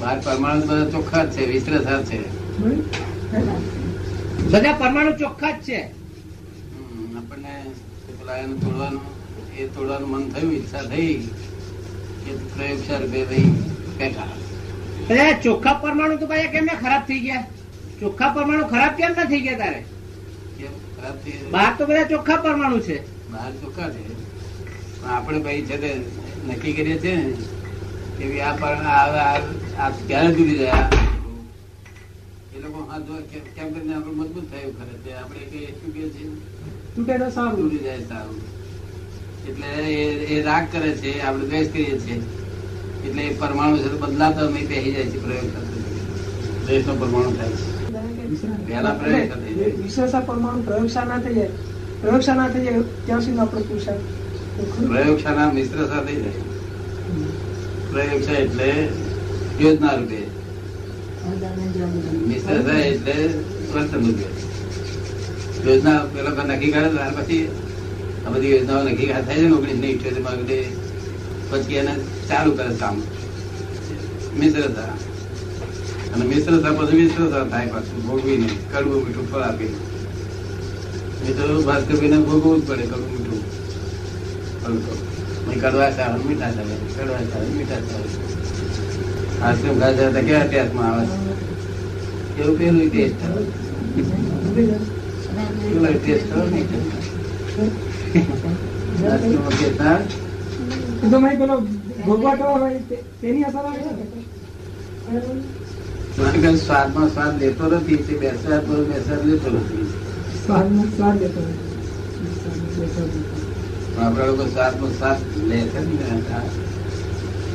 બાર પરમાણુ બધા ચોખ્ખા જ છે વિસ્તરસા છે. બધા પરમાણુ ચોખ્ખા જ છે. આપણને પેલા તોડવાનું એ તોડવાનું મન થયું ઈચ્છા થઈ કે પ્રયોગશાળ બે ભાઈ બેઠા. ચોખ્ખા પરમાણુ તો ભાઈ કેમ ખરાબ થઈ ગયા? ચોખ્ખા પરમાણુ ખરાબ કેમ ના થઈ ગયા તારે? કેમ? ખરાબ થઈ ગયું? બહાર તો બધા ચોખ્ખા પરમાણુ છે. બહાર ચોખ્ખા છે. આપણે ભાઈ છે નક્કી કરીએ છીએ ને કે ભઈ આ આ- આ- આ ક્યારે તૂટી જાય? એ લોકો કેમ કેમ કરીને આપણે મજબૂત થયું ખરે તે. આપણે કહીએ શું કહીએ છીએ તૂટે સારું તૂટી જાય સારું. એટલે એ- એ રાગ કરે છે આપણે દ્વેષ કરીએ છીએ. એટલે એ પરમાણુ છે બદલાતો નહીં પહેરી જાય છે પ્રયોગ કરતો દ્વેષનો પરમાણુ થાય છે. પહેલા પ્રયોગ થઈ પરમાણુ પ્રયોગશા ના થઈ જાય. પ્રયોગશાળા થઈ જાય ત્યાં સુધી આપણે પુરુષાર્થ. પ્રયોગશાળા મિશ્ર સાથે જાય. પ્રયોગશા એટલે યોજના રૂપે મિશ્ર થાય એટલે વર્તન રૂપે યોજના પેલો કોઈ નક્કી કરે ત્યાર પછી આ બધી યોજનાઓ નક્કી થાય છે ને ઓગણીસ ને ઇઠ્યોતેરમાં બધી પછી એને ચાલુ કરે કામ. મિશ્રતા અને મિશ્રતા પછી મિશ્રતા થાય પાછું, ભોગવીને, કડવું મીઠું ફળ આપીને. એ તો ભાસ્કરભાઈને ભોગવવું જ પડે, કડવું મીઠું. ફળ કડવા ચાવલ મીઠા ચાવલ કડવા ચાવલ મીઠા ચાવલ આઈસ્ક્રીમ ખાય છે તો કેવા ટેસ્ટમાં આવે છે? એવું પેલું ટેસ્ટ આવે? પેલો ટેસ્ટ આવે નહીં સ્વાદમાં સ્વાદ લેતો નથી તે બેસાદ બેસવા લેતો નથી. સ્વાદમાં સ્વાદ લેતો હોય. આપણા લોકો શ્વાસમાં શ્વાસ લે છે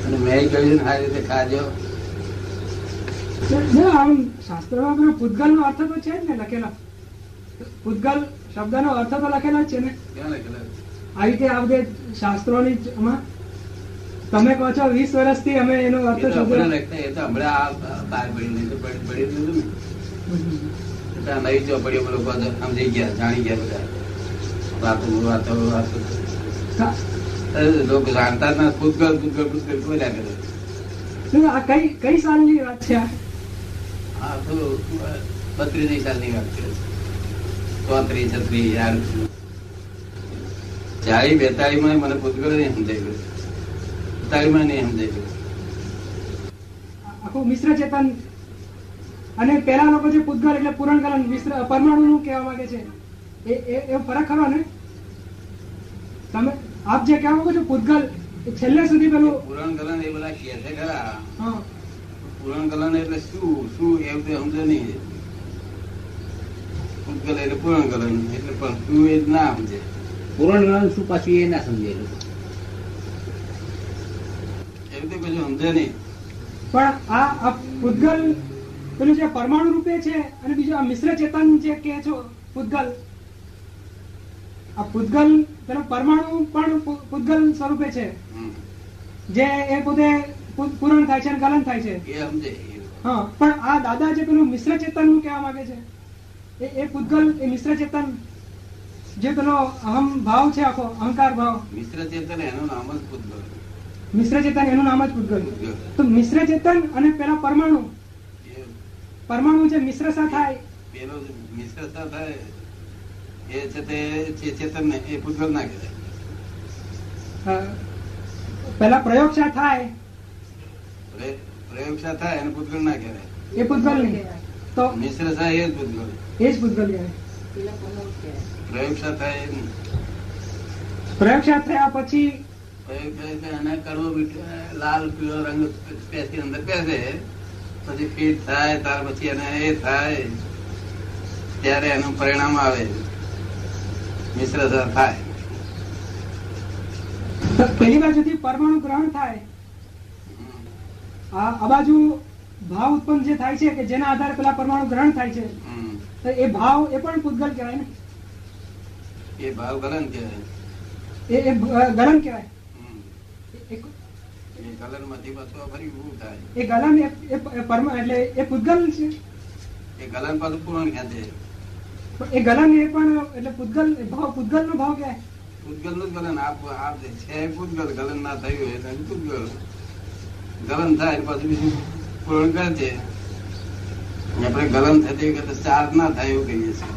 અને મેં કહ્યું ને સારી રીતે ખાજો શાસ્ત્રમાં પેલો પૂતગલનો અર્થ તો છે ને લખેલો. પૂતગલ શબ્દનો અર્થ તો લખેલો છે ને. આ રીતે આ બધે શાસ્ત્રોની જ તમે કહો છો વીસ વર્ષથી અમે એનો અર્થ શબ્દ એ તો હમણાં બહાર પડી પડી પડી ને. નવી ચોપડીઓ લોકો સમજી ગયા જાણી ગયા બધા. વાતો વાતો વાતો. લોકો જાણતા ના પૂતગલ પૂતગલ પૂતગલ બોલ્યા કરે? આ કઈ કઈ સાલની વાત છે આ? તો બત્રીસ સાલની વાત છે. ચોત્રીસ છત્રીસ યાર ચાલી બેતાળી માં મને પૂતગલ નહીં સમજાય ગયું. બેતાળી માં નહીં સમજાય ગયું. આખું મિશ્ર ચેતન. અને પેલા લોકો જે પૂતગળ એટલે પૂરણકલન મિશ્ર પરમાણુ નું કહેવા માંગે છે. એ- એ ફરક ખરો ને? તમે આપ જે કહેવા માંગો છો પૂતગલ એ છેલ્લે સુધી પેલું પુરાણ ગલન એ બધા કહે છે ખરા. પુરાણ ગલન એટલે શું? શું એવું તે સમજે નહીં. પૂતગલ એટલે પુરાણ ગલન એટલે પણ શું એ ના સમજે. પુરાણ ગલન શું પાછું એ ના સમજે એ તે કશું સમજે નહીં. પણ આ આ પૂતગલ પેલું જે પરમાણુ રૂપે છે અને બીજું આ મિશ્ર ચેતન જે કહે છો પૂતગલ આ પૂતગલ પેલો પરમાણુ પણ પૂતગલ સ્વરૂપે છે. જે એ પોતે પૂરણ થાય છે અને ગલન થાય છે. હા પણ આ દાદા જે પેલું મિશ્ર ચેતનનું કહેવા માંગે છે એ એ પૂતગલ એ મિશ્ર ચેતન જે પેલો અહમ ભાવ છે આખો અહંકાર ભાવ. મિશ્ર ચેતન એનું નામ જ પૂતગલ મિશ્ર ચેતન એનું નામ જ પૂતગલ. તો મિશ્ર ચેતન અને પેલા પરમાણુ પરમાણુ જે મિશ્ર સા થાય પેલો મિશ્ર સા થાય એ છે તે ચેતન ને એ પૂતગલ ના કહેવાય. પેલા પ્રયોગશા થાય? પ્રય- પ્રયોગશા થાય એને પૂતગલ ના કહેવાય. એ પૂતગલ નહીં. તો મિશ્રતા એ જ પૂતગલ એ જ પૂતગલ કહેવાય. પ્રયોગશા થાય એ. પ્રયોગશા થયા પછી? પ્રયોગ થાય એટલે એને કડવો મીઠો લાલ પીળો રંગ પેસી અંદર પેસે. પછી ફીટ થાય ત્યાર પછી એને એ થાય. ત્યારે એનું પરિણામ આવે. મિશ્રતા થાય. પેલી બાજુથી પરમાણુ ગ્રહણ થાય. આ બાજુ ભાવ ઉત્પન્ન જે થાય છે કે જેના આધારે પેલા પરમાણુ ગ્રહણ થાય છે. તો એ ભાવ એ પણ પૂતગલ કહેવાય ને. એ ભાવ ગલન કહેવાય. એ ગલન કહેવાય. ગલનમાંથી પાછું ફરી ઉભું થાય. એ ગલન એટલે એ પૂતગલ છે. એ ગલન પાછું પૂરણ ખેંચે એ ગલન એ પણ એટલે પૂતગલ ભાવ પૂતગલ નો ભાવ કહેવાય પૂતગલનું ગલન આપ આપ છે પૂતગલ ગલન ના થયું એટલે પૂતગલ. ગલન થાય પછી બીજું પૂરણ કરે છે. આપણે ગલન થતી વખતે ચાર્જ ના થાય એવું કહીએ છીએ.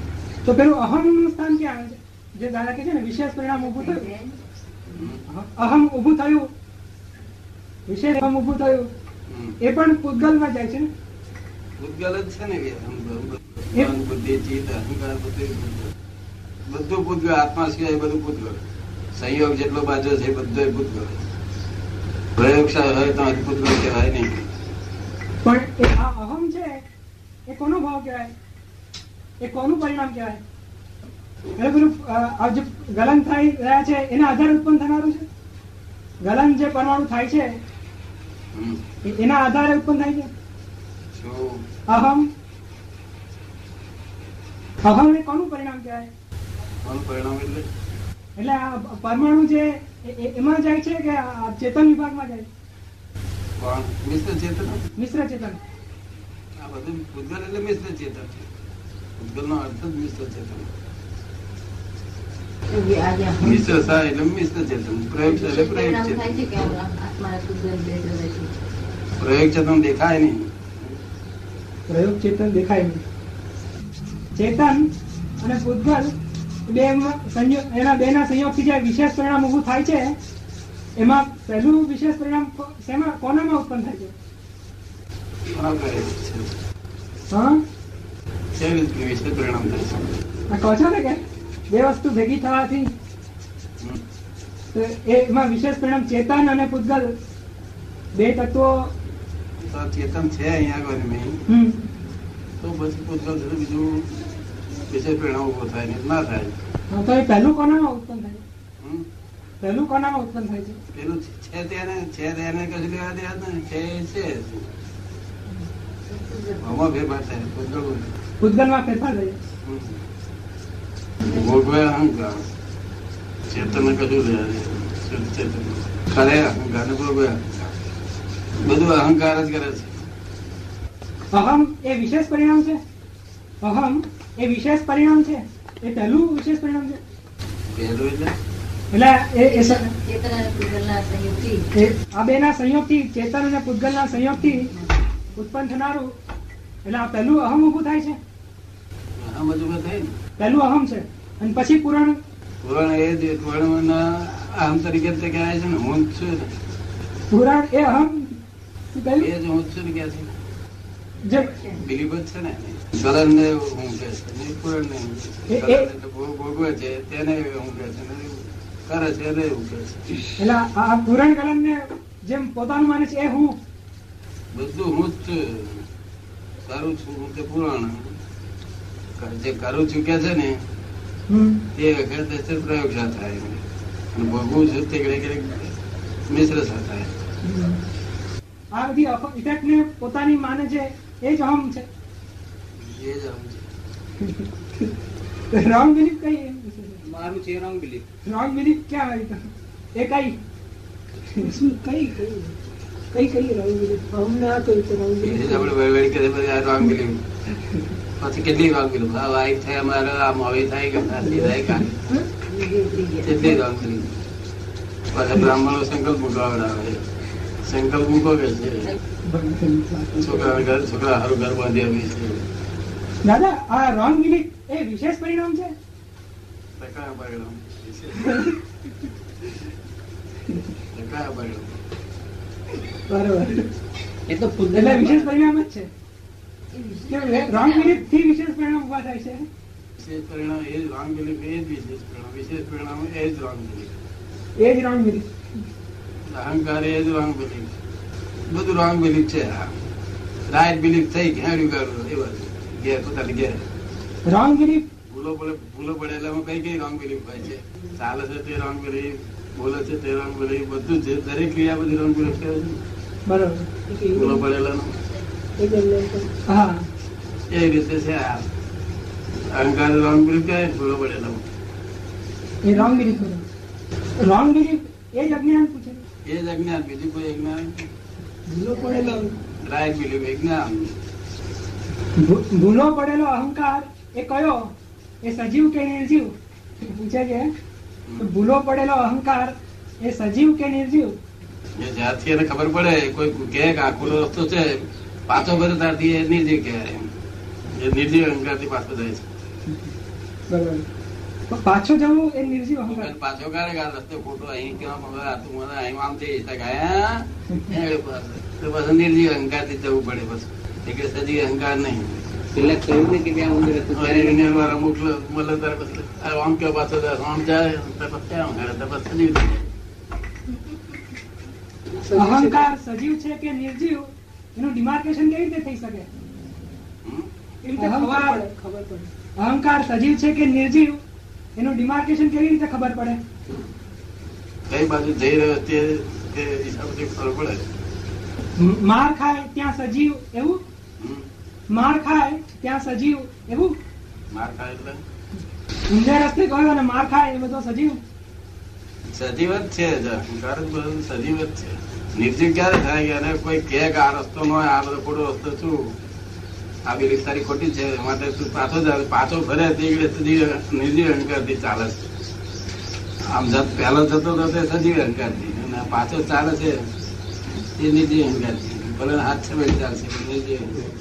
તો પેલું અહમનું સ્થાન ક્યાં આવે છે? જે દાદા કે છે ને વિશેષ પરિણામ ઉભું થયું? અહમ ઉભું થયું. વિશેષ અહમ ઉભું થયું. એ પણ પૂતગલમાં જાય છે ને? ભૂતગલ જ છે ને કે મન, બુદ્ધિ ચિત્ત અહંકાર બધું. બધું. આત્મા સિવાય બધું ભૂતગલ સંયોગ જેટલો બાજુ છે બધો ભૂતગલ પ્રયોગશાળા હોય તો હજી કહેવાય નહીં. પણ એ આ અહમ છે એ કોનો ભાવ કહેવાય? એ કોનું પરિણામ કહેવાય? એટલે પેલું આ જે ગલન થઈ રહ્યા છે એના આધારે ઉત્પન્ન થનારું છે? ગલન જે પરમાણુ થાય છે એના આધારે ઉત્પન્ન થાય છે? અહમ? અહમ એ કોનું પરિણામ કહેવાય? કોનું પરિણામ એટલે? એટલે આ પરમાણુ જે એમાં જાય છે કે ચેતન વિભાગમાં જાય મિશ્ર ચેતન? મિશ્ર ચેતન. આ બધું ભૂતગલ એટલે મિશ્ર ચેતન ભૂતગલ નો અર્થ જ મિશ્ર ચેતન. મિશ્ર થાય એટલે મિશ્ર ચેતન. પ્રયોગ એટલે પ્રયોગ ચેતન. પ્રયોગ ચેતન દેખાય નહીં. પ્રયોગ ચેતન દેખાય નહીં. ચેતન અને પૂતગલ બે સંયોગ એના બે ના સંયોગથી જે વિશેષ પરિણામ ઊભું થાય છે એમાં પહેલું વિશેષ પરિણામ શેમાં કોનામાં ઉત્પન્ન થાય છે? કહો છો ને કે બે વસ્તુ ભેગી થવાથી? એમાં વિશેષ પરિણામ ચેતન અને પૂતગલ બે તત્વો? ચેતન છે અહીંયા આગળ તો પછી પૂતગલ થતું બીજું વિશેષ પ્રેરણા ઊભો થાય ને ના થાય. તો એ પહેલું કોનામાં ઉત્પન્ન થાય? પહેલું કોનામાં ઉત્પન્ન થાય છે? પેલું છે તેને છે તેને કશું લેવા દેવા ને છે છે. આમાં ફેરફાર થાય પૂતગલ. પૂતગલમાં ફેરફાર થાય. ભોગવે અહંકાર. ચેતન કશું લેવા દે ચેતન ખરે અહંકાર ભોગવે બધું અહંકાર જ કરે છે. અહમ એ વિશેષ પરિણામ છે. અહમ એ વિશેષ પરિણામ છે. એ પહેલું વિશેષ પરિણામ છે. એટલે? એટલે એ એ સ- એ આ બે ના સંયોગથી ચેતન અને પૂતગલના સંયોગથી ઉત્પન્ન થનારું એટલે આ પહેલું અહમ થાય છે. આમ બધું થાય ને? પહેલું અહમ છે. અને પછી પુરાણ. પુરાણ એ જ પુરાણ અહમ તરીકે કહેવાય છે ને? હું છું પુરાણ એ અહમ. એ જ હું છું ને કે છે જે. છે ને છે ભોગવે છે તેને છે કરે છે એને છે. એટલે આ જેમ પોતાનું માને છે એ હું? બધું હું જ કરું છું હું તે પુરાણ. જે કરું છું કે છે ને તે વખતે પ્રયોગ સાથે થાય અને ભોગવું છું તે ઘડી ઘડી મિશ્ર થાય. આ બધી ઇફેક્ટ ને પોતાની માને છે એ જ અહમ છે. રોંગ બિલીફ કઈ મારું છે રોંગ બિલીફ રોંગ બિલીફ ક્યાં આવી એ કઈ? શું કઈ કઈ કઈ રોંગ બિલીફ અમને આ કઈ તો રોંગ બિલીફ આપણે વળવળી કરે પછી આ wrong belief. પછી કેટલી રોંગ બિલીફ આ વાઈફ થાય અમારે આ મોવી થાય કે નાસી થાય કાંઈ. કેટલી રોંગ બિલીફ પાછા બ્રાહ્મણો સંકલ્પ છે. સંકલ્પ મૂકો કે છે. છોકરા ઘર છોકરા હારું ઘર બાંધી આવી છે. દાદા આ રોંગ બિલીફ એ વિશેષ પરિણામ છે? તો કયા પરિણામ? કયા પરિણામ? બરોબર. એ તો એટલે વિશેષ પરિણામ જ છે. રોંગ બિલીફથી વિશેષ પરિણામ ઊભા થાય છે? વિશેષ પરિણામ એ જ belief, એ જ વિશેષ પરિણામ. વિશેષ પરિણામ એ જ wrong belief. એ જ રોંગ બિલીફ અહંકાર એ જ રોંગ બિલીફ બધું રોંગ બિલીફ છે. રાઈટ બિલીફ થઈ ઘેડ્યું ગાડું એ બધું ઘેર પોતાની ઘેર. રોંગ બિલીફ ભૂલો પડે ભૂલો પડે એટલે કઈ કઈ રોંગ બિલીફ હોય છે? ચાલે છે તે રોંગ બિલીફ બોલે છે તે રોંગ બિલીફ બધું છે. દરેક ક્રિયા બધી રોંગ બિલીફ કહેવાય છે. બરોબર. ભૂલો પડેલાનો હા. એ રીતે છે આ. અહંકાર રોંગ બિલીફ કહે ભૂલો પડેલા એ રોંગ બિલીફ રોંગ બિલીફ એ જ અજ્ઞાન પૂછે. એ જ અજ્ઞાન બીજું કોઈ અજ્ઞાન ભૂલો પડેલો રાઈટ બિલીફ અજ્ઞાન ભૂલો પડેલો અહંકાર એ કયો? એ સજીવ કે નિર્જીવ? પૂછે છે ભૂલો પડેલો અહંકાર એ સજીવ કે નિર્જીવ? એ જ્યારથી એને ખબર પડે કોઈ કે આખો રસ્તો છે પાછો ભરે ત્યારથી એ નિર્જીવ કહેવાય એ નિર્જીવ અહંકારથી પાછો જાય છે. બરાબર. તો પાછો જવું એ નિર્જીવ અહંકાર. પાછો કાઢે કે આ રસ્તો ખોટો અહીં કેવા પડે આ તું મને અહીં આમ? એ પાછો. તો પાછું નિર્જીવ અહંકારથી જવું પડે બસ એટલે સજીવ અહંકાર નહીં. એટલે કહ્યું ને કે ત્યાં ઉંદર હતું ત્યારે એને મોકલો મળે ત્યારે પછી આમ કેવો પાછો જાય, આમ જાય તો પછી આમ કરે તો પછી સજીવ અહંકાર સજીવ છે કે નિર્જીવ એનું ડિમાર્કેશન કેવી રીતે થઈ શકે? અહંકાર સજીવ છે કે નિર્જીવ એનું ડિમાર્કેશન કેવી રીતે ખબર પડે? કઈ બાજુ જઈ રહ્યો તે હિસાબથી ખબર પડે. માર ખાય ત્યાં સજીવ એવું? માર ખાય ત્યાં સજીવ એવું? માર ખાય એટલે? ઊંધા રસ્તે ગયો અને માર ખાય એ બધો સજીવ? સજીવ જ છે સજીવ જ છે. નિર્જીવ ક્યારે થાય અને કોઈ કે આ રસ્તો નો આ બધો ખોટો રસ્તો છું. આ બિલીફ તારી ખોટી છે. માટે તું પાછો જા પાછો ફરે તે સજીવ નિર્જીવ અહંકારથી ચાલે છે. આમ જત પહેલો જતો હતો તે સજીવ અહંકારથી અને પાછો ચાલે છે તે નિર્જીવ અહંકારથી ભલે હાથ છે ચાલશે નિર્જીવ અહંકાર.